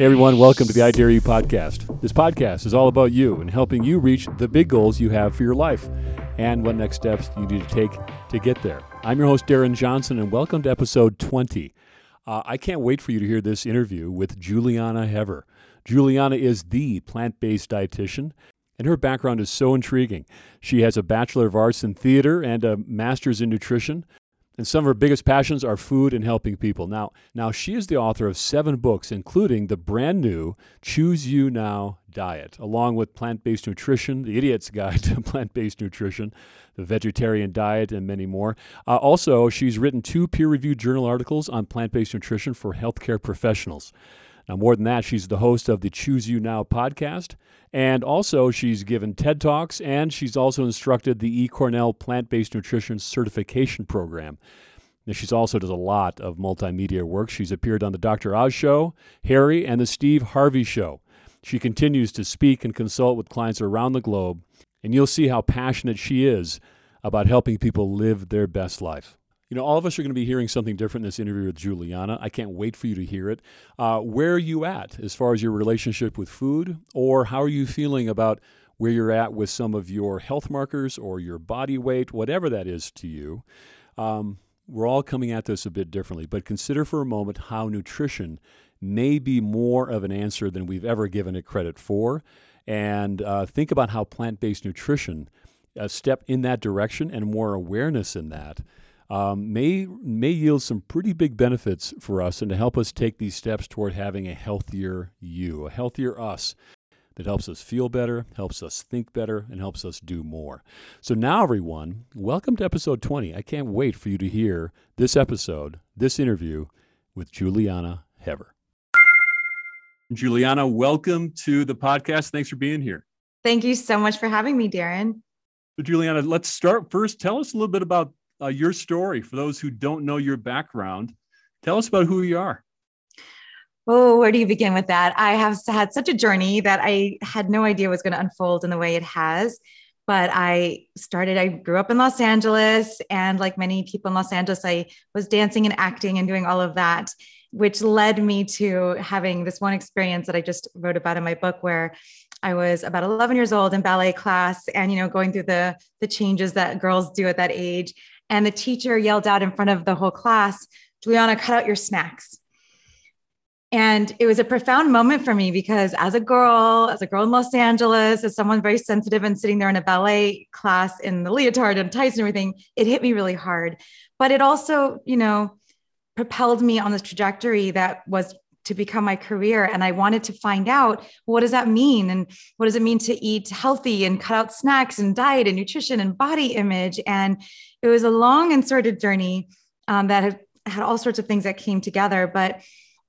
Hey everyone, welcome to the I Dare You podcast. This podcast is all about you and helping you reach the big goals you have for your life and what next steps you need to take to get there. I'm your host, Darren Johnson, and welcome to episode 20. Uh, I can't wait for you to hear this interview with Julieanna Hever. Julieanna is the plant based dietitian, and her background is so intriguing. She has a Bachelor of Arts in Theater and a Master's in Nutrition. And some of her biggest passions are food and helping people. Now, now she is the author of seven books, including the brand new Choose You Now Diet, along with Plant Based Nutrition, The Idiot's Guide to Plant Based Nutrition, The Vegiterranean Diet, and many more. Uh, also, she's written two peer reviewed journal articles on plant based nutrition for healthcare professionals. Now, more than that, she's the host of the Choose You Now podcast. And also, she's given TED Talks and she's also instructed the eCornell Plant Based Nutrition Certification Program. Now, she's also does a lot of multimedia work. She's appeared on the Dr. Oz Show, Harry, and the Steve Harvey Show. She continues to speak and consult with clients around the globe, and you'll see how passionate she is about helping people live their best life. You know, all of us are going to be hearing something different in this interview with Julieanna. I can't wait for you to hear it. Uh, where are you at as far as your relationship with food, or how are you feeling about where you're at with some of your health markers or your body weight, whatever that is to you? Um, we're all coming at this a bit differently, but consider for a moment how nutrition may be more of an answer than we've ever given it credit for. And uh, think about how plant based nutrition, a step in that direction and more awareness in that, um, may may yield some pretty big benefits for us and to help us take these steps toward having a healthier you, a healthier us that helps us feel better, helps us think better, and helps us do more. So now, everyone, welcome to episode 20. I can't wait for you to hear this episode, this interview with Julieanna Hever. Julieanna, welcome to the podcast. Thanks for being here. Thank you so much for having me, Darren. So, Julieanna, let's start first. Tell us a little bit about uh, your story for those who don't know your background. Tell us about who you are. Oh, where do you begin with that? I have had such a journey that I had no idea was going to unfold in the way it has. But I started, I grew up in Los Angeles. And like many people in Los Angeles, I was dancing and acting and doing all of that, which led me to having this one experience that I just wrote about in my book where I was about 11 years old in ballet class and, you know, going through the, the changes that girls do at that age. And the teacher yelled out in front of the whole class, Julieanna, cut out your snacks. And it was a profound moment for me because as a girl, as a girl in Los Angeles, as someone very sensitive and sitting there in a ballet class in the leotard and tights and everything, it hit me really hard. But it also, you know, propelled me on this trajectory that was to become my career and i wanted to find out what does that mean and what does it mean to eat healthy and cut out snacks and diet and nutrition and body image and it was a long and sorted journey um, that had, had all sorts of things that came together. But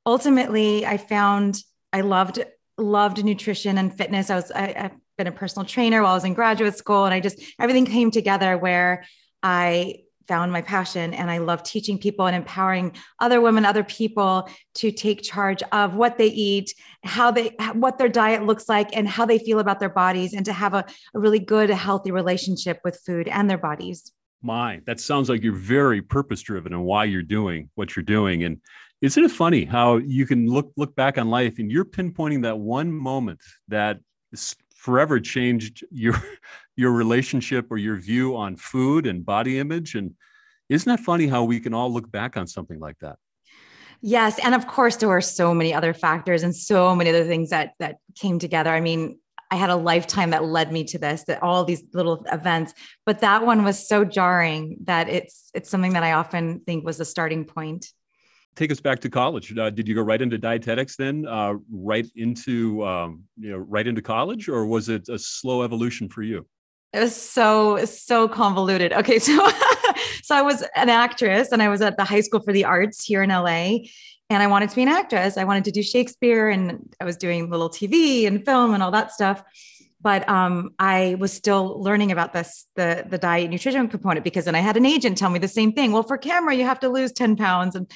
ultimately, I found I loved loved nutrition and fitness. I was I, I've been a personal trainer while I was in graduate school, and I just everything came together where I found my passion and I love teaching people and empowering other women, other people to take charge of what they eat, how they, what their diet looks like, and how they feel about their bodies, and to have a, a really good, healthy relationship with food and their bodies my that sounds like you're very purpose driven and why you're doing what you're doing. And isn't it funny how you can look look back on life and you're pinpointing that one moment that forever changed your your relationship or your view on food and body image? And isn't that funny how we can all look back on something like that? Yes and of course there were so many other factors and so many other things that that came together. I mean I had a lifetime that led me to this, that all these little events, but that one was so jarring that it's it's something that I often think was the starting point. Take us back to college. Uh, did you go right into dietetics then, uh, right into um, you know right into college, or was it a slow evolution for you? It was so so convoluted. Okay, so so I was an actress, and I was at the High School for the Arts here in LA, and I wanted to be an actress. I wanted to do Shakespeare and I was doing little TV and film and all that stuff. But um, I was still learning about this, the, the diet nutrition component, because then I had an agent tell me the same thing. Well, for camera, you have to lose 10 pounds. And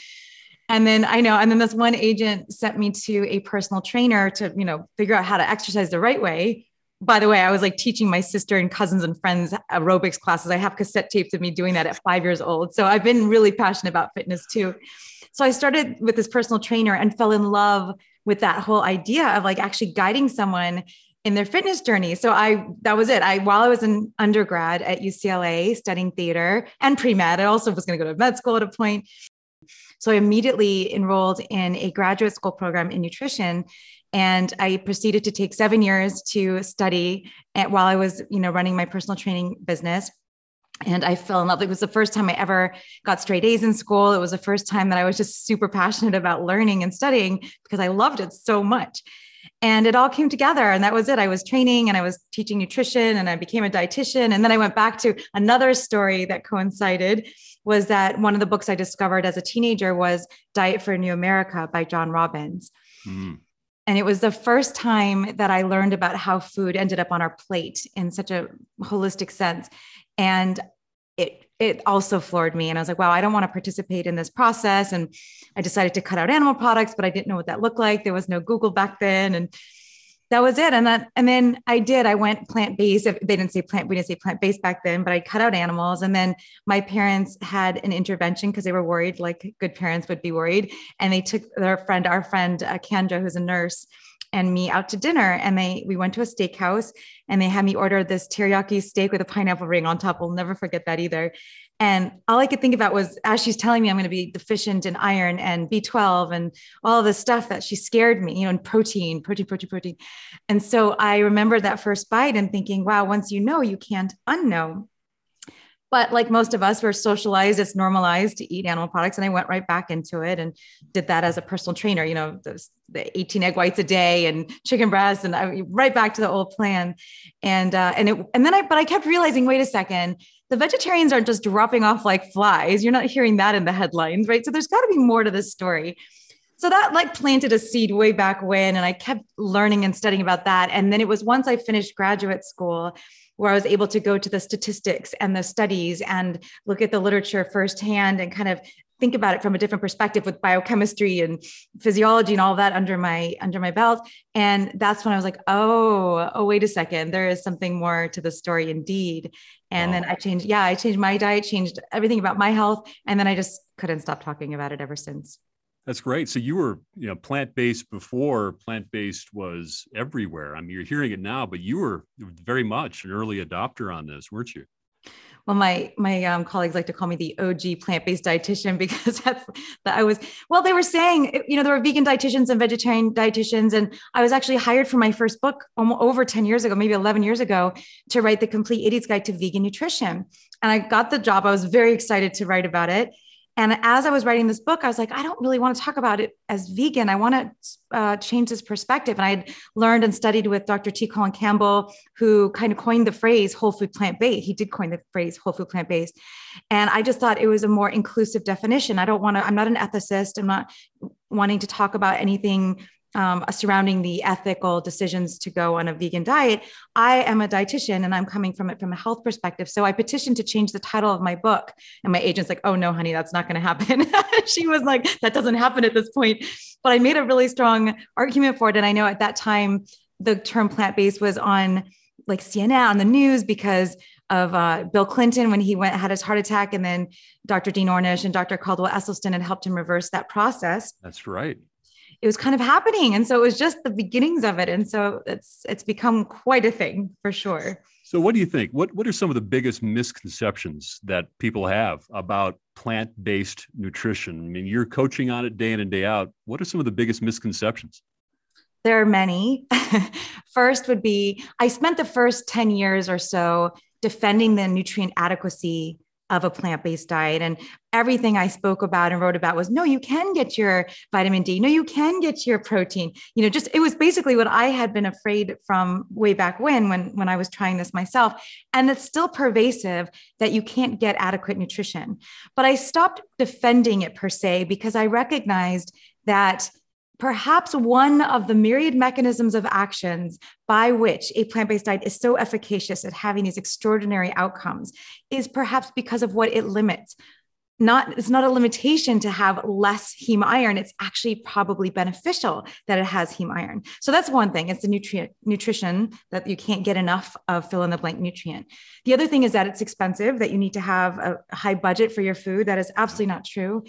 and then I know, and then this one agent sent me to a personal trainer to, you know, figure out how to exercise the right way. By the way, I was like teaching my sister and cousins and friends aerobics classes. I have cassette tapes of me doing that at five years old. So I've been really passionate about fitness too. So I started with this personal trainer and fell in love with that whole idea of like actually guiding someone in their fitness journey. So I that was it. I while I was an undergrad at UCLA studying theater and pre-med, I also was going to go to med school at a point. So I immediately enrolled in a graduate school program in nutrition and I proceeded to take 7 years to study at, while I was, you know, running my personal training business and I fell in love. It was the first time I ever got straight A's in school. It was the first time that I was just super passionate about learning and studying because I loved it so much. And it all came together. And that was it. I was training and I was teaching nutrition and I became a dietitian. And then I went back to another story that coincided was that one of the books I discovered as a teenager was Diet for a New America by John Robbins. Mm. And it was the first time that I learned about how food ended up on our plate in such a holistic sense. And it it also floored me. And i was like wow i don't want to participate in this process. And i decided to cut out animal products but i didn't know what that looked like. There was no google back then. And that was it. And that and then i did i went plant-based. They didn't say plant we didn't say plant-based back then but i cut out animals. And then my parents had an intervention because they were worried like good parents would be worried. And they took their friend our friend uh, kendra who's a nurse and me out to dinner. And they we went to a steakhouse and they had me order this teriyaki steak with a pineapple ring on top. I'll never forget that either. And all I could think about was as she's telling me I'm going to be deficient in iron and B12 and all this stuff that she scared me, you know, and protein, protein, protein, protein. And so I remember that first bite and thinking, wow, once you know, you can't unknow. But like most of us, we're socialized, it's normalized to eat animal products. And I went right back into it and did that as a personal trainer, you know, those, the 18 egg whites a day and chicken breasts and I right back to the old plan. And, uh, and it, and then I, but I kept realizing, wait a second, the vegetarians aren't just dropping off like flies. You're not hearing that in the headlines, right? So there's got to be more to this story so that like planted a seed way back when and i kept learning and studying about that and then it was once i finished graduate school where I was able to go to the statistics and the studies and look at the literature firsthand and kind of think about it from a different perspective with biochemistry and physiology and all that under my under my belt and that's when i was like oh oh wait a second there is something more to the story indeed and wow. then oh. i changed yeah i changed my diet changed everything about my health and then i just couldn't stop talking about it ever since that's great. So you were, you know, plant-based before plant-based was everywhere. I mean, you're hearing it now, but you were very much an early adopter on this, weren't you? Well, my my um, colleagues like to call me the OG plant-based dietitian because that's that I was. Well, they were saying, you know, there were vegan dietitians and vegetarian dietitians, and I was actually hired for my first book almost over ten years ago, maybe eleven years ago, to write the Complete Idiot's Guide to Vegan Nutrition. And I got the job. I was very excited to write about it. And as I was writing this book, I was like, I don't really want to talk about it as vegan. I want to uh, change this perspective. And I had learned and studied with Dr. T. Colin Campbell, who kind of coined the phrase whole food plant based. He did coin the phrase whole food plant based. And I just thought it was a more inclusive definition. I don't want to, I'm not an ethicist. I'm not wanting to talk about anything um, surrounding the ethical decisions to go on a vegan diet. I am a dietitian and I'm coming from it from a health perspective. So I petitioned to change the title of my book. And my agent's like, oh no, honey, that's not going to happen. she was like, that doesn't happen at this point. But I made a really strong argument for it. And I know at that time, the term plant based was on like CNN on the news because of uh, Bill Clinton when he went had his heart attack, and then Dr. Dean Ornish and Dr. Caldwell Esselstyn had helped him reverse that process. That's right it was kind of happening. And so it was just the beginnings of it. And so it's it's become quite a thing for sure. So what do you think? What what are some of the biggest misconceptions that people have about plant-based nutrition? I mean you're coaching on it day in and day out. What are some of the biggest misconceptions? There are many. First would be i spent the first 10 years or so defending the nutrient adequacy of a plant-based diet. And everything i spoke about and wrote about was no you can get your vitamin d. No you can get your protein. You know just it was basically what i had been afraid from way back when when when i was trying this myself. And it's still pervasive that you can't get adequate nutrition. But i stopped defending it per se because i recognized that perhaps one of the myriad mechanisms of actions by which a plant-based diet is so efficacious at having these extraordinary outcomes is perhaps because of what it limits. Not it's not a limitation to have less heme iron. It's actually probably beneficial that it has heme iron. So that's one thing. It's the nutrient nutrition that you can't get enough of fill in the blank nutrient. The other thing is that it's expensive that you need to have a high budget for your food. That is absolutely not true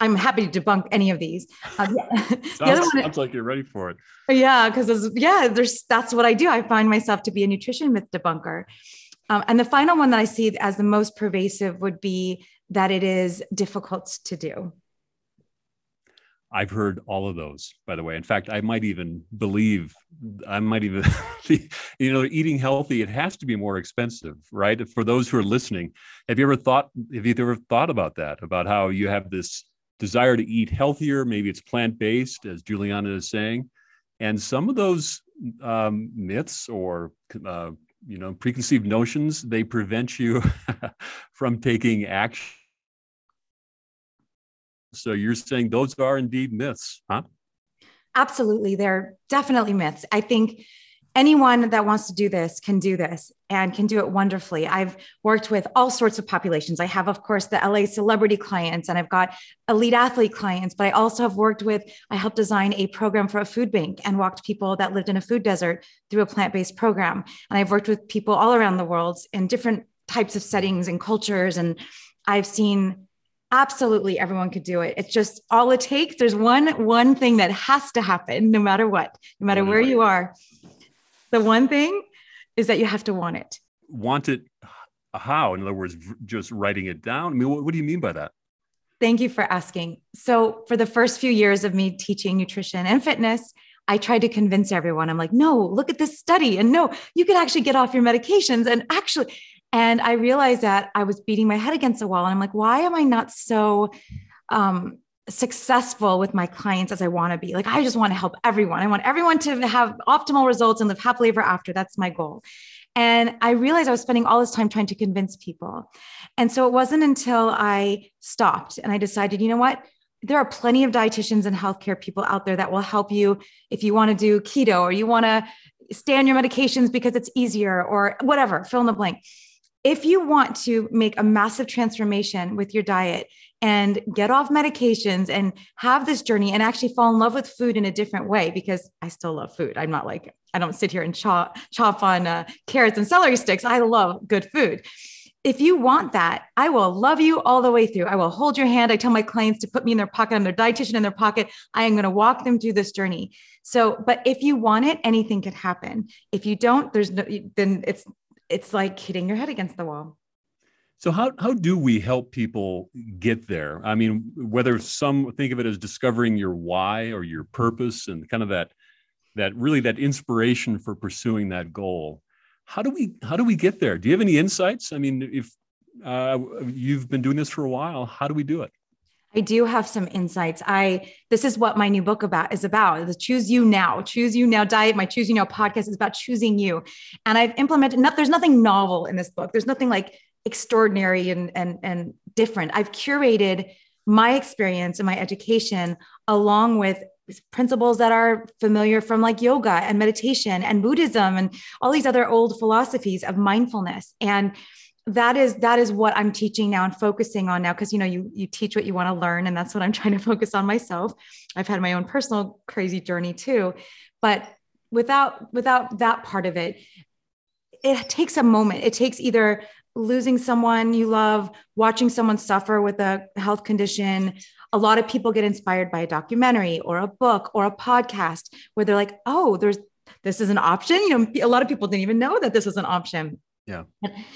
I'm happy to debunk any of these. Um, yeah. sounds, the other one, sounds like you're ready for it. Yeah, because yeah, there's that's what I do. I find myself to be a nutrition myth debunker. Um, and the final one that I see as the most pervasive would be that it is difficult to do. I've heard all of those, by the way. In fact, I might even believe, I might even, you know, eating healthy, it has to be more expensive, right? For those who are listening, have you ever thought, have you ever thought about that, about how you have this desire to eat healthier? Maybe it's plant based, as Julieanna is saying. And some of those um, myths or uh, you know preconceived notions they prevent you from taking action so you're saying those are indeed myths huh absolutely they're definitely myths i think anyone that wants to do this can do this and can do it wonderfully. I've worked with all sorts of populations. I have, of course, the LA celebrity clients, and I've got elite athlete clients, but I also have worked with, I helped design a program for a food bank and walked people that lived in a food desert through a plant based program. And I've worked with people all around the world in different types of settings and cultures. And I've seen absolutely everyone could do it it's just all it takes there's one one thing that has to happen no matter what no matter where you are the one thing is that you have to want it. Want it how? In other words, just writing it down? I mean, what, what do you mean by that? Thank you for asking. So, for the first few years of me teaching nutrition and fitness, I tried to convince everyone. I'm like, no, look at this study. And no, you can actually get off your medications. And actually, and I realized that I was beating my head against the wall. And I'm like, why am I not so um, successful with my clients as I want to be. Like, I just want to help everyone. I want everyone to have optimal results and live happily ever after. That's my goal. And I realized I was spending all this time trying to convince people. And so it wasn't until I stopped and I decided, you know what? There are plenty of dietitians and healthcare people out there that will help you if you want to do keto or you want to stay on your medications because it's easier or whatever, fill in the blank if you want to make a massive transformation with your diet and get off medications and have this journey and actually fall in love with food in a different way because I still love food. I'm not like I don't sit here and chop chop on uh, carrots and celery sticks. I love good food. If you want that, I will love you all the way through. I will hold your hand. I tell my clients to put me in their pocket. I'm their dietitian in their pocket. I am going to walk them through this journey. So, but if you want it, anything could happen. If you don't, there's no, then it's it's like hitting your head against the wall. So how how do we help people get there? I mean, whether some think of it as discovering your why or your purpose and kind of that that really that inspiration for pursuing that goal. How do we how do we get there? Do you have any insights? I mean, if uh, you've been doing this for a while, how do we do it? I do have some insights. I this is what my new book about is about. The choose you now, choose you now diet. My choose you now podcast is about choosing you. And I've implemented not there's nothing novel in this book. There's nothing like extraordinary and and and different. I've curated my experience and my education along with principles that are familiar from like yoga and meditation and Buddhism and all these other old philosophies of mindfulness. And that is that is what i'm teaching now and focusing on now because you know you you teach what you want to learn and that's what i'm trying to focus on myself i've had my own personal crazy journey too but without without that part of it it takes a moment it takes either losing someone you love watching someone suffer with a health condition. A lot of people get inspired by a documentary or a book or a podcast where they're like oh there's this is an option. You know a lot of people didn't even know that this was an option. Yeah.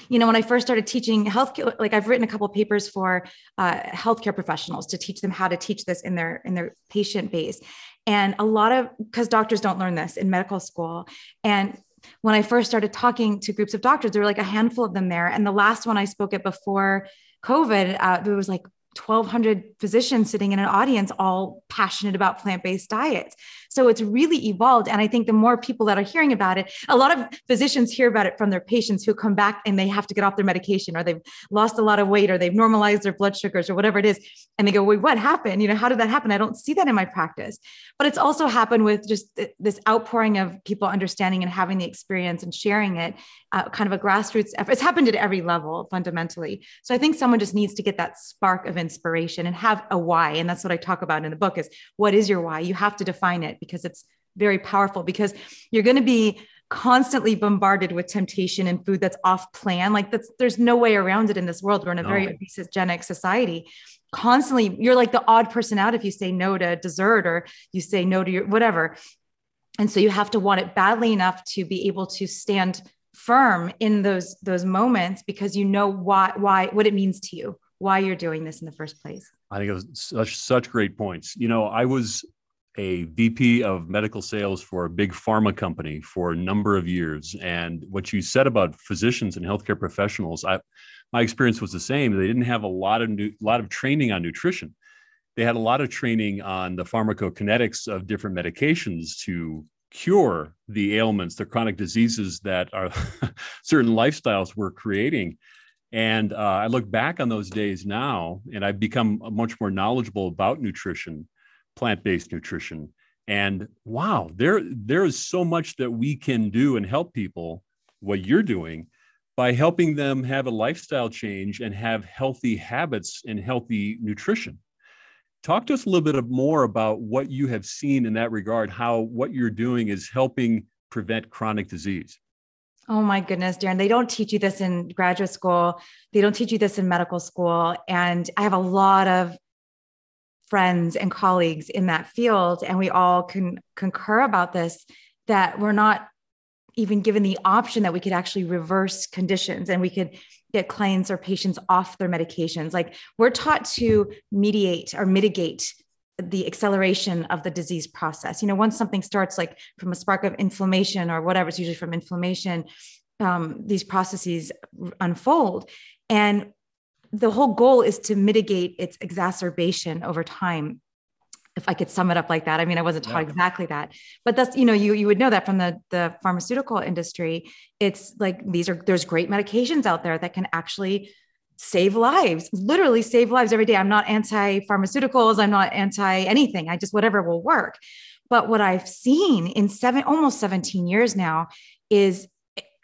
You know, when I first started teaching healthcare, like I've written a couple papers for uh, healthcare professionals to teach them how to teach this in their in their patient base, and a lot of because doctors don't learn this in medical school, and when I first started talking to groups of doctors, there were like a handful of them there, and the last one I spoke at before COVID, uh, there was like 1,200 physicians sitting in an audience, all passionate about plant based diets. So it's really evolved. And I think the more people that are hearing about it, a lot of physicians hear about it from their patients who come back and they have to get off their medication or they've lost a lot of weight or they've normalized their blood sugars or whatever it is. And they go, wait, what happened? You know, how did that happen? I don't see that in my practice. But it's also happened with just this outpouring of people understanding and having the experience and sharing it, uh, kind of a grassroots effort. It's happened at every level fundamentally. So I think someone just needs to get that spark of inspiration and have a why. And that's what I talk about in the book is what is your why? You have to define it because it's very powerful because you're going to be constantly bombarded with temptation and food that's off plan. Like that's there's no way around it in this world. We're in a no. very obesogenic society. Constantly you're like the odd person out if you say no to dessert or you say no to your whatever. And so you have to want it badly enough to be able to stand firm in those those moments because you know why why what it means to you why you're doing this in the first place. I think it was such such great points. You know i was a VP of medical sales for a big pharma company for a number of years. And what you said about physicians and healthcare professionals, I, my experience was the same. They didn't have a lot of new, lot of training on nutrition. They had a lot of training on the pharmacokinetics of different medications to cure the ailments, the chronic diseases that are certain lifestyles were creating. And uh, I look back on those days now, and I've become much more knowledgeable about nutrition plant-based nutrition and wow there there is so much that we can do and help people what you're doing by helping them have a lifestyle change and have healthy habits and healthy nutrition talk to us a little bit more about what you have seen in that regard how what you're doing is helping prevent chronic disease Oh my goodness, Darren. They don't teach you this in graduate school. They don't teach you this in medical school. And I have a lot of friends and colleagues in that field and we all can concur about this that we're not even given the option that we could actually reverse conditions and we could get clients or patients off their medications. Like we're taught to mediate or mitigate the acceleration of the disease process. You know once something starts like from a spark of inflammation or whatever it's usually from inflammation um, these processes unfold. And the whole goal is to mitigate its exacerbation over time if I could sum it up like that. I mean, I wasn't taught yeah. exactly that, but that's you know you you would know that from the the pharmaceutical industry. It's like these are there's great medications out there that can actually save lives, literally save lives every day. I'm not anti pharmaceuticals. I'm not anti anything. I just whatever will work. But what I've seen in seven almost 17 years now is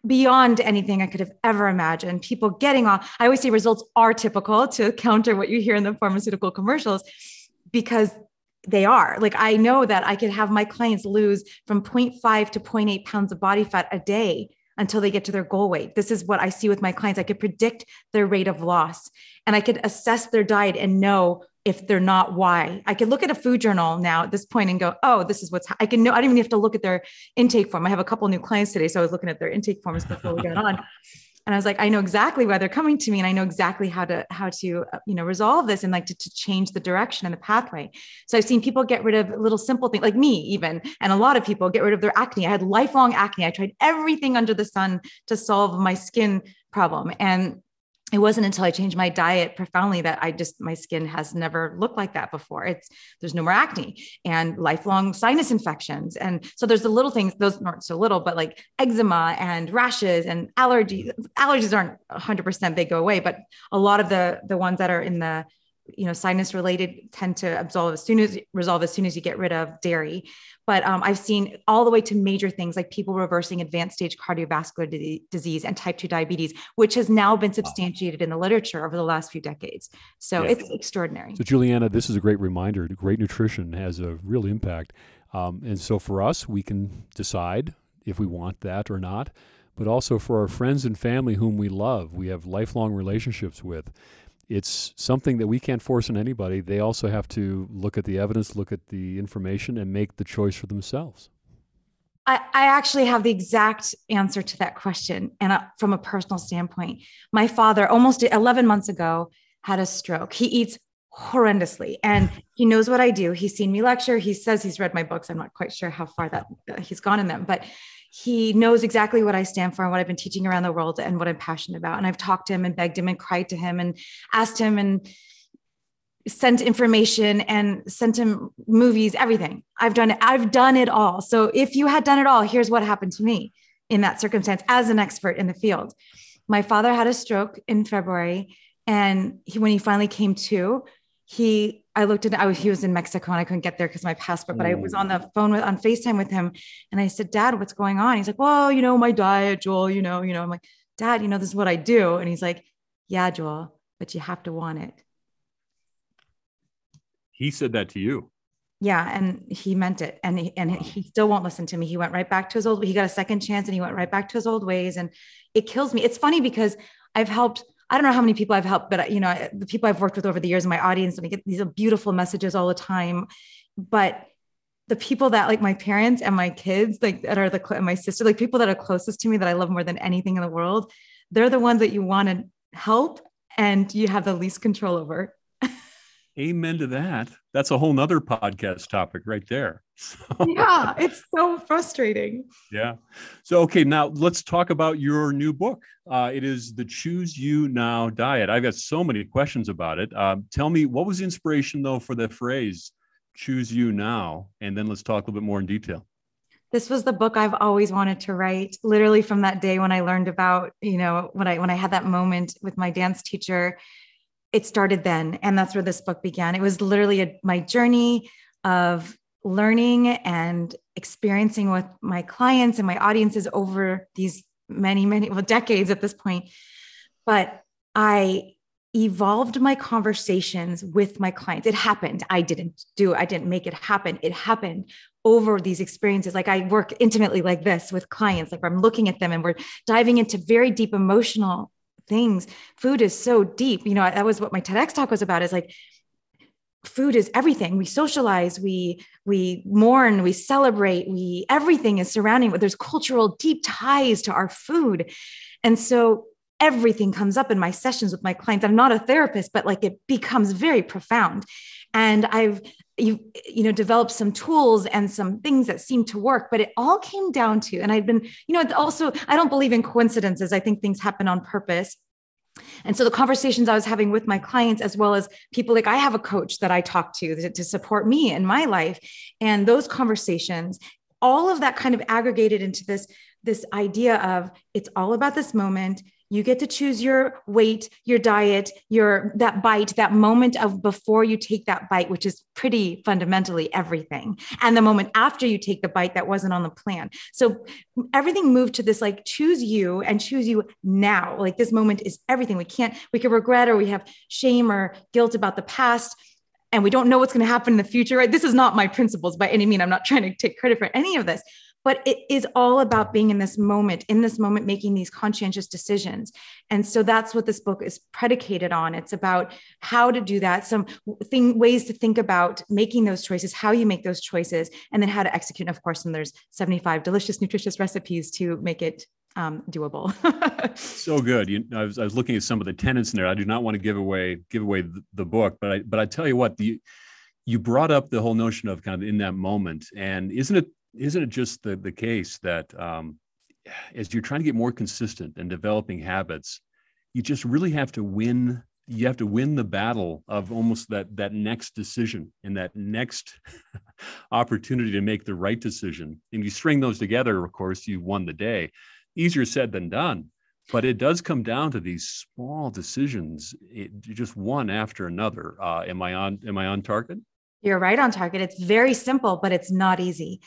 beyond anything I could have ever imagined. People getting off. I always say results are typical to counter what you hear in the pharmaceutical commercials because they are. Like I know that I could have my clients lose from 0.5 to 0.8 pounds of body fat a day until they get to their goal weight. This is what I see with my clients. I could predict their rate of loss and I could assess their diet and know if they're not why. I could look at a food journal now at this point and go oh this is what's i can know i don't even have to look at their intake form. I have a couple new clients today so i was looking at their intake forms before we got on. And i was like i know exactly why they're coming to me and i know exactly how to how to uh, you know resolve this and like to, to change the direction and the pathway. So i've seen people get rid of little simple things like me even and a lot of people get rid of their acne. I had lifelong acne. I tried everything under the sun to solve my skin problem and it wasn't until I changed my diet profoundly that I just my skin has never looked like that before. It's there's no more acne and lifelong sinus infections. And so there's the little things, those aren't so little, but like eczema and rashes and allergies. Allergies aren't 100% they go away, but a lot of the the ones that are in the you know sinus related tend to absolve as soon as resolve as soon as you get rid of dairy. But um, i've seen all the way to major things like people reversing advanced stage cardiovascular d- disease and type 2 diabetes which has now been substantiated in the literature over the last few decades. So yeah. it's extraordinary. So Julieanna this is a great reminder. Great nutrition has a real impact. Um, and so for us we can decide if we want that or not. But also for our friends and family whom we love we have lifelong relationships with it's something that we can't force on anybody. They also have to look at the evidence, look at the information, and make the choice for themselves. I, I actually have the exact answer to that question. And uh, from a personal standpoint, my father, almost 11 months ago, had a stroke. He eats horrendously and he knows what I do. He's seen me lecture. He says he's read my books. I'm not quite sure how far that uh, he's gone in them, but he knows exactly what I stand for and what I've been teaching around the world and what I'm passionate about. And I've talked to him and begged him and cried to him and asked him and sent information and sent him movies, everything. I've done it. I've done it all. So if you had done it all, here's what happened to me in that circumstance as an expert in the field. My father had a stroke in February. And he, when he finally came to, he I looked at I was he was in Mexico and I couldn't get there because my passport, but I was on the mm. phone with on FaceTime with him and I said, Dad, what's going on? He's like, Well, you know, my diet, Joel, you know, you know, I'm like, Dad, you know, this is what I do. And he's like, Yeah, Joel, but you have to want it. He said that to you. Yeah, and he meant it. And he, and he still won't listen to me. He went right back to his old he got a second chance and he went right back to his old ways. And it kills me. It's funny because I've helped I don't know how many people I've helped, but you know, the people I've worked with over the years in my audience, and I get these beautiful messages all the time. But the people that like my parents and my kids, like that are the my sister, like people that are closest to me that I love more than anything in the world, they're the ones that you want to help and you have the least control over. Amen to that. That's a whole nother podcast topic right there. So, yeah, it's so frustrating. Yeah. So, okay, now let's talk about your new book. Uh, it is the Choose You Now Diet. I've got so many questions about it. Um, tell me, what was the inspiration, though, for the phrase choose you now and then let's talk a little bit more in detail this was the book i've always wanted to write literally from that day when i learned about you know when i when i had that moment with my dance teacher it started then and that's where this book began it was literally a, my journey of learning and experiencing with my clients and my audiences over these many many well decades at this point but i evolved my conversations with my clients. It happened. I didn't do. I didn't make it happen. It happened over these experiences. Like I work intimately like this with clients, like I'm looking at them and we're diving into very deep emotional things. Food is so deep. You know, that was what my TEDx talk was about is like food is everything. We socialize, we we mourn, we celebrate, we everything is surrounding there's cultural deep ties to our food. And so everything comes up in my sessions with my clients. I'm not a therapist, but like it becomes very profound. And I've you, you know developed some tools and some things that seem to work but it all came down to and i've been you know also i don't believe in coincidences i think things happen on purpose and so the conversations I was having with my clients, as well as people like I have a coach that I talk to, to to, support me in my life, and those conversations, all of that kind of aggregated into this this idea of it's all about this moment you get to choose your weight your diet your that bite that moment of before you take that bite which is pretty fundamentally everything. And the moment after you take the bite that wasn't on the plan. So everything moved to this like choose you and choose you now. Like this moment is everything. We can't we can regret or we have shame or guilt about the past and we don't know what's going to happen in the future right? This is not my principles by any mean. I'm not trying to take credit for any of this but it is all about being in this moment in this moment making these conscientious decisions and so that's what this book is predicated on it's about how to do that some thing ways to think about making those choices how you make those choices and then how to execute and of course and there's 75 delicious nutritious recipes to make it um, doable. so good. You, I, was, I was looking at some of the tenants in there. I do not want to give away give away the, the book, but I but I tell you what the you brought up the whole notion of kind of in that moment, and isn't it isn't it just the, the case that um, as you're trying to get more consistent and developing habits, you just really have to win. You have to win the battle of almost that that next decision and that next opportunity to make the right decision. And you string those together, of course, you won the day. Easier said than done, but it does come down to these small decisions, it, just one after another. Uh, am I on? Am I on target? You're right on target. It's very simple, but it's not easy.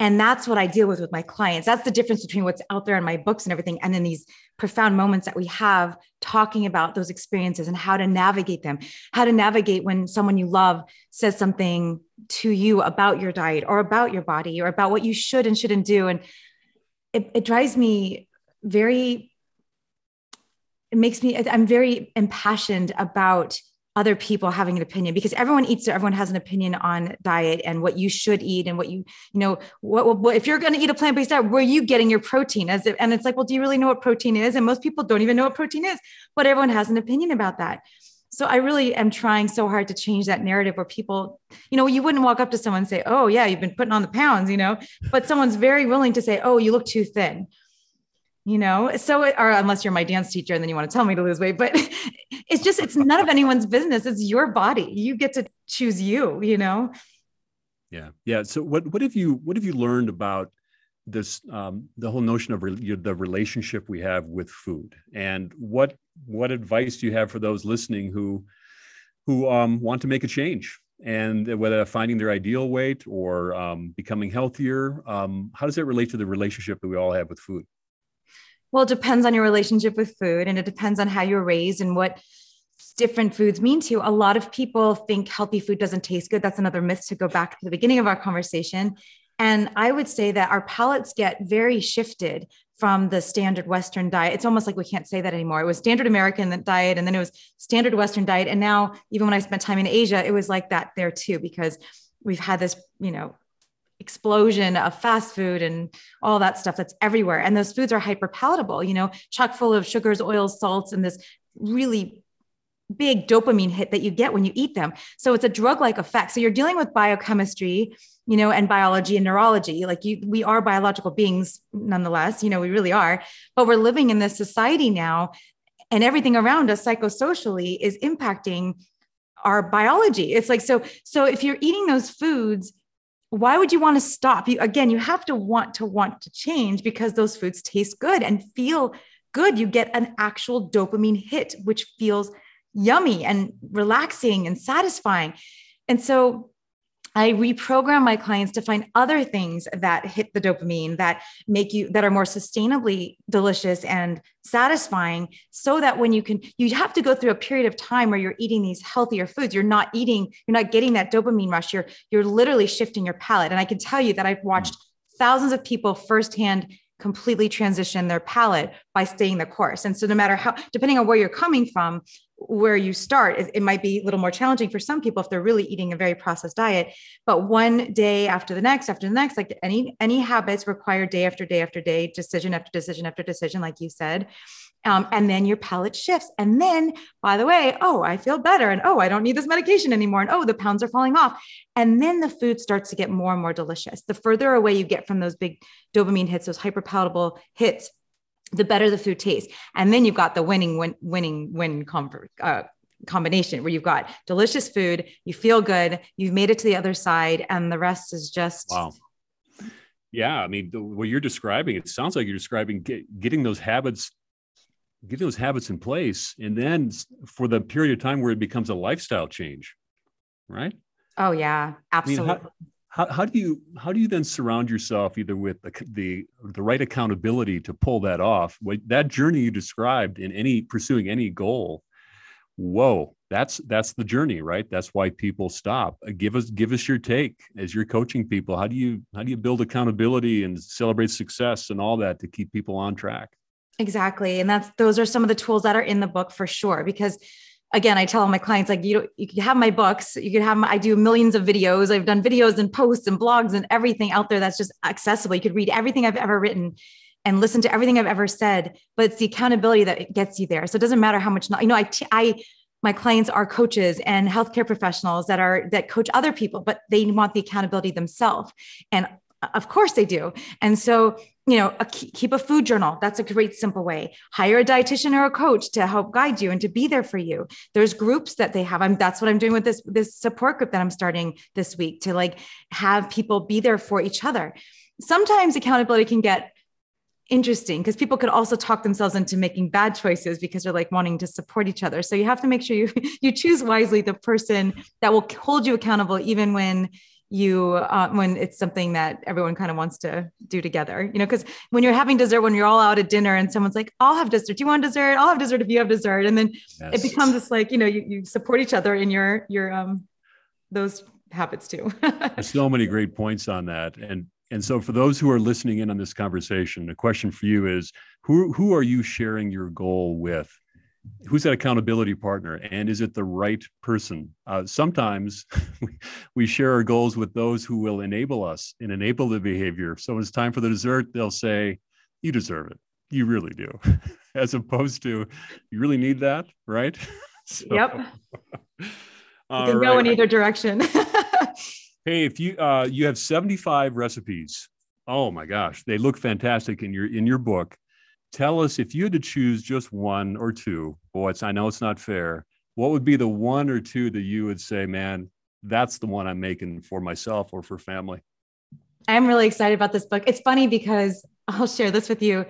And that's what I deal with with my clients. That's the difference between what's out there in my books and everything, and then these profound moments that we have talking about those experiences and how to navigate them, how to navigate when someone you love says something to you about your diet or about your body or about what you should and shouldn't do. And it, it drives me very, it makes me, I'm very impassioned about other people having an opinion because everyone eats everyone has an opinion on diet and what you should eat and what you you know what, what if you're going to eat a plant-based diet where are you getting your protein? As if, and it's like well do you really know what protein is? And most people don't even know what protein is but everyone has an opinion about that. So i really am trying so hard to change that narrative where people you know you wouldn't walk up to someone and say oh yeah you've been putting on the pounds you know but someone's very willing to say oh you look too thin you know? So or unless you're my dance teacher and then you want to tell me to lose weight but it's just it's none of anyone's business. It's your body. You get to choose you you know? Yeah. Yeah. So what what have you what have you learned about this um, the whole notion of re- the relationship we have with food? And what what advice do you have for those listening who who um, want to make a change? And whether finding their ideal weight or um, becoming healthier um, how does that relate to the relationship that we all have with food well, it depends on your relationship with food and it depends on how you're raised and what different foods mean to you. A lot of people think healthy food doesn't taste good. That's another myth to go back to the beginning of our conversation. And I would say that our palates get very shifted from the standard Western diet. It's almost like we can't say that anymore. It was standard American diet, and then it was standard Western diet. And now, even when I spent time in Asia, it was like that there too, because we've had this, you know, explosion of fast food and all that stuff that's everywhere. And those foods are hyper palatable, you know, chock full of sugars, oils, salts, and this really big dopamine hit that you get when you eat them. So it's a drug like effect. So you're dealing with biochemistry, you know, and biology and neurology. Like you, we are biological beings nonetheless, you know, we really are. But we're living in this society now, and everything around us psychosocially is impacting our biology. It's like, so, so if you're eating those foods, why would you want to stop? You again, you have to want to want to change because those foods taste good and feel good. You get an actual dopamine hit, which feels yummy and relaxing and satisfying. And so I reprogram my clients to find other things that hit the dopamine that make you that are more sustainably delicious and satisfying so that when you can you have to go through a period of time where you're eating these healthier foods. You're not eating you're not getting that dopamine rush. You're you're literally shifting your palate. And I can tell you that I've watched thousands of people firsthand completely transition their palate by staying the course. And so no matter how depending on where you're coming from where you start it, it, might be a little more challenging for some people if they're really eating a very processed diet but one day after the next after the next like any any habits require day after day after day decision after decision after decision like you said. Um, and then your palate shifts. And then by the way oh i feel better. And oh i don't need this medication anymore. And oh the pounds are falling off. And then the food starts to get more and more delicious. The further away you get from those big dopamine hits those hyperpalatable hits the better the food tastes. And then you've got the winning, win, winning, win com- uh, combination where you've got delicious food, you feel good, you've made it to the other side, and the rest is just. Wow. Yeah. I mean, the, what you're describing, it sounds like you're describing get, getting those habits getting those habits in place and then for the period of time where it becomes a lifestyle change right oh yeah absolutely I mean, how, how, how do you how do you then surround yourself either with the, the the right accountability to pull that off? That journey you described in any pursuing any goal whoa that's that's the journey right? That's why people stop. Uh, give us give us your take as you're coaching people. How do you how do you build accountability and celebrate success and all that to keep people on track? Exactly and that's those are some of the tools that are in the book for sure because again, I tell all my clients, like, you you can have my books, you can have my, I do millions of videos. I've done videos and posts and blogs and everything out there that's just accessible. You could read everything I've ever written and listen to everything I've ever said, but it's the accountability that gets you there. So it doesn't matter how much, you know, I, I, my clients are coaches and healthcare professionals that are that coach other people but they want the accountability themselves and uh, of course they do. And so, you know, a, keep a food journal. That's a great simple way. Hire a dietitian or a coach to help guide you and to be there for you. There's groups that they have. I'm that's what I'm doing with this this support group that I'm starting this week to like have people be there for each other. Sometimes accountability can get interesting because people could also talk themselves into making bad choices because they're like wanting to support each other. So you have to make sure you you choose wisely the person that will hold you accountable even when you uh, when it's something that everyone kind of wants to do together you know because when you're having dessert when you're all out at dinner and someone's like i'll have dessert. Do you want dessert? I'll have dessert if you have dessert. And then yes. it becomes this like you know you, you support each other in your your um those habits too. So many great points on that. And and so for those who are listening in on this conversation the question for you is who who are you sharing your goal with who's that accountability partner and is it the right person? Uh, sometimes we share our goals with those who will enable us and enable the behavior. So when it's time for the dessert they'll say you deserve it. You really do. As opposed to you really need that right? So, yep. You can right. go in either direction. Hey if you uh, you have 75 recipes oh my gosh they look fantastic in your in your book tell us if you had to choose just one or two boy i know it's not fair what would be the one or two that you would say man that's the one i'm making for myself or for family i'm really excited about this book. It's funny because i'll share this with you.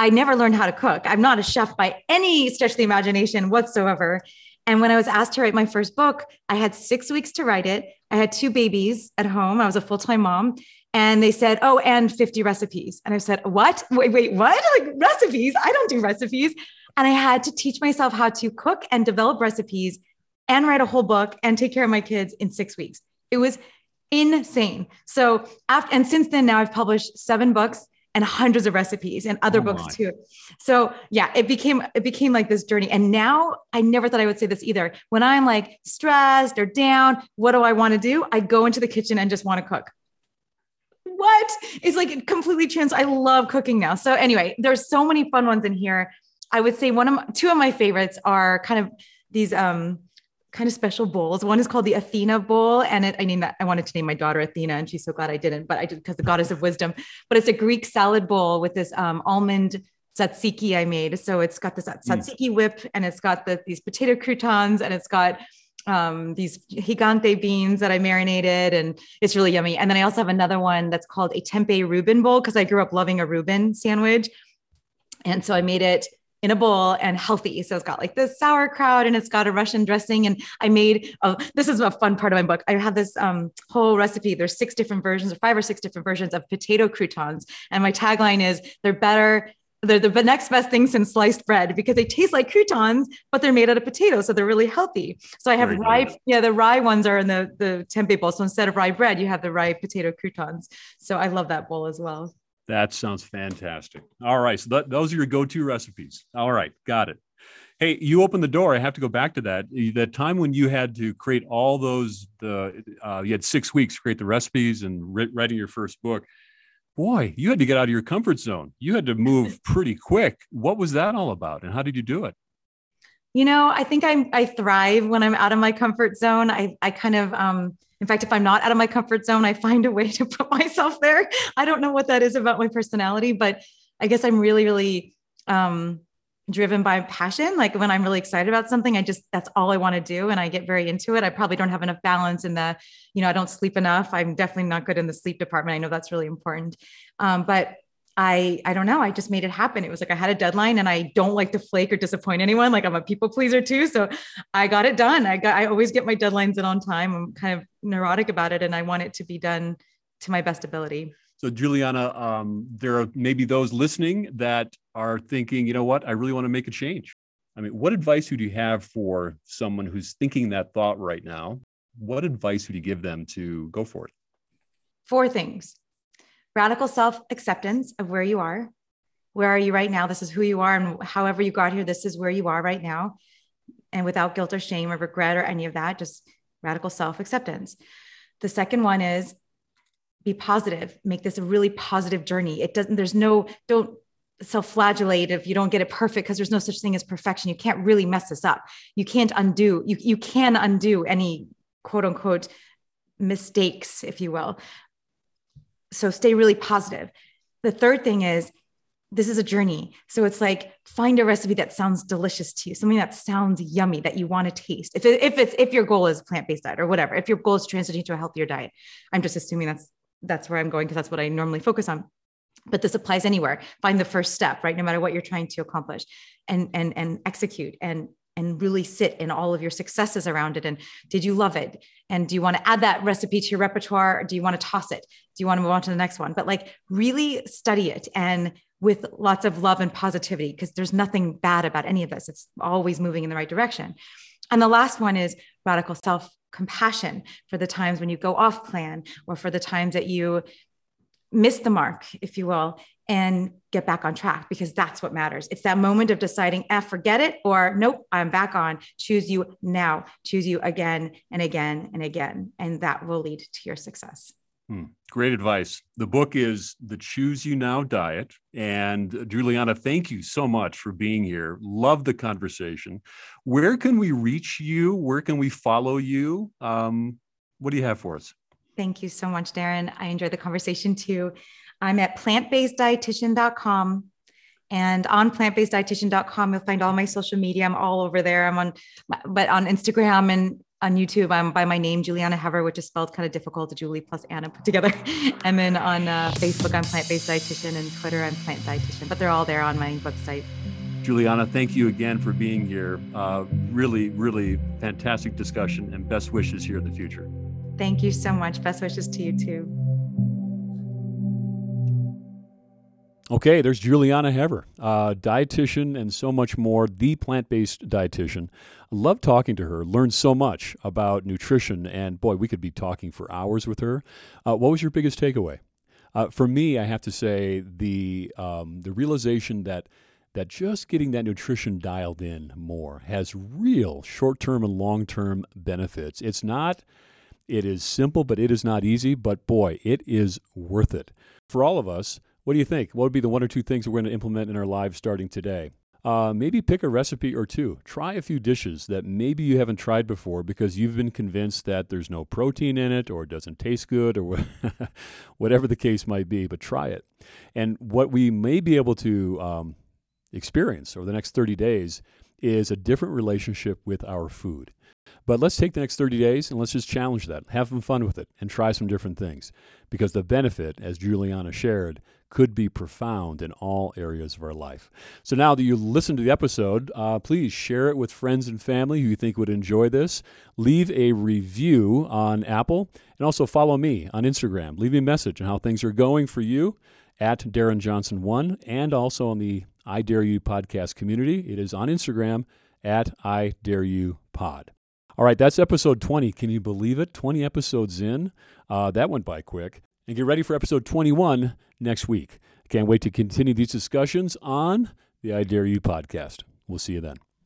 I never learned how to cook. I'm not a chef by any stretch of the imagination whatsoever and when i was asked to write my first book i had six weeks to write it i had two babies at home i was a full-time mom and they said, "Oh, and 50 recipes." And I said, "What? Wait, wait, what? Like recipes? I don't do recipes." And I had to teach myself how to cook and develop recipes and write a whole book and take care of my kids in 6 weeks. It was insane. So, after and since then now I've published 7 books and hundreds of recipes and other Oh books my. too. So yeah, it became it became like this journey. And now I never thought I would say this either. When I'm like stressed or down, what do I want to do? I go into the kitchen and just want to cook. What is like completely trans. I love cooking now. So anyway, there's so many fun ones in here. I would say one of my, two of my favorites are kind of these um kind of special bowls. One is called the Athena bowl, and it, I named that. I wanted to name my daughter Athena, and she's so glad I didn't, but I did because the goddess of wisdom. But it's a Greek salad bowl with this um, almond tzatziki I made. So it's got this tzatziki whip, and it's got the, these potato croutons, and it's got um, these gigante beans that I marinated, and it's really yummy. And then I also have another one that's called a tempeh Reuben bowl because I grew up loving a Reuben sandwich, and so I made it in a bowl and healthy. So it's got like this sauerkraut and it's got a Russian dressing. And I made, oh, this is a fun part of my book. I have this um, whole recipe. There's six different versions or five or six different versions of potato croutons. And my tagline is they're better. They're the next best thing since sliced bread because they taste like croutons, but they're made out of potatoes. So they're really healthy. So I have Very rye, yeah, the rye ones are in the, the tempeh bowl. So instead of rye bread, you have the rye potato croutons. So I love that bowl as well. That sounds fantastic. All right. So that, those are your go to recipes. All right. Got it. Hey, you opened the door. I have to go back to that. That time when you had to create all those, the uh, you had six weeks to create the recipes and wri- writing your first book. Boy, you had to get out of your comfort zone. You had to move pretty quick. What was that all about, and how did you do it? You know, I think I'm I thrive when I'm out of my comfort zone. I I kind of um in fact if I'm not out of my comfort zone, I find a way to put myself there. I don't know what that is about my personality, but I guess I'm really really um driven by passion. Like when I'm really excited about something, I just that's all I want to do and I get very into it. I probably don't have enough balance in the, you know, I don't sleep enough. I'm definitely not good in the sleep department. I know that's really important. Um, but I I don't know. I just made it happen. It was like I had a deadline and I don't like to flake or disappoint anyone. Like I'm a people pleaser too. So I got it done. I got I always get my deadlines in on time. I'm kind of neurotic about it and I want it to be done to my best ability. So, Julieanna, um, there are maybe those listening that are thinking, you know what, I really want to make a change. I mean, what advice would you have for someone who's thinking that thought right now? What advice would you give them to go for it? Four things. Radical self-acceptance of where you are. Where are you right now? This is who you are and however you got here, this is where you are right now. And without guilt or shame or regret or any of that, just radical self-acceptance. The second one is be positive make this a really positive journey it doesn't there's no don't self-flagellate if you don't get it perfect because there's no such thing as perfection you can't really mess this up you can't undo you, you can undo any quote unquote mistakes if you will so stay really positive the third thing is this is a journey so it's like find a recipe that sounds delicious to you something that sounds yummy that you want to taste if, if it's if your goal is plant-based diet or whatever if your goal is transitioning to a healthier diet i'm just assuming that's that's where I'm going because that's what I normally focus on. But this applies anywhere. Find the first step, right? No matter what you're trying to accomplish, and and and execute and and really sit in all of your successes around it. And did you love it? And do you want to add that recipe to your repertoire? Or do you want to toss it? Do you want to move on to the next one? But like really study it and with lots of love and positivity because there's nothing bad about any of this. It's always moving in the right direction. And the last one is radical self compassion for the times when you go off plan or for the times that you miss the mark, if you will, and get back on track because that's what matters. It's that moment of deciding, F, forget it, or nope, I'm back on. Choose you now, choose you again and again and again. And that will lead to your success. Hmm. Great advice. The book is The Choose You Now Diet. And Julieanna, thank you so much for being here. Love the conversation. Where can we reach you? Where can we follow you? Um, what do you have for us? Thank you so much, Darren. I enjoyed the conversation too. I'm at plantbaseddietitian.com. And on plantbaseddietitian.com, you'll find all my social media. I'm all over there. I'm on, but on Instagram and on YouTube, I'm by my name, Julieanna Hever, which is spelled kind of difficult, Julie plus Anna put together. and then on uh, Facebook, I'm Plant Based Dietitian, and Twitter, I'm Plant Dietitian. But they're all there on my website. Julieanna, thank you again for being here. Uh, really, really fantastic discussion, and best wishes here in the future. Thank you so much. Best wishes to you too. Okay, there's Julieanna Hever, uh, dietitian and so much more, the plant based dietitian. Love talking to her, learned so much about nutrition, and boy, we could be talking for hours with her. Uh, what was your biggest takeaway? Uh, for me, I have to say the um, the realization that that just getting that nutrition dialed in more has real short term and long term benefits. It's not. It is simple, but it is not easy. But boy, it is worth it for all of us. What do you think? What would be the one or two things we're going to implement in our lives starting today? Uh, maybe pick a recipe or two. Try a few dishes that maybe you haven't tried before because you've been convinced that there's no protein in it or it doesn't taste good or whatever the case might be, but try it. And what we may be able to um, experience over the next 30 days is a different relationship with our food. But let's take the next 30 days and let's just challenge that. Have some fun with it and try some different things because the benefit, as Julieanna shared, could be profound in all areas of our life. So now that you listened to the episode, uh, please share it with friends and family who you think would enjoy this. Leave a review on Apple and also follow me on Instagram. Leave me a message on how things are going for you at Darren Johnson 1 and also on the I Dare You podcast community. It is on Instagram at I Dare You Pod. All right, that's episode 20. Can you believe it? 20 episodes in. Uh, that went by quick. And get ready for episode 21 next week. Can't wait to continue these discussions on the I Dare You podcast. We'll see you then.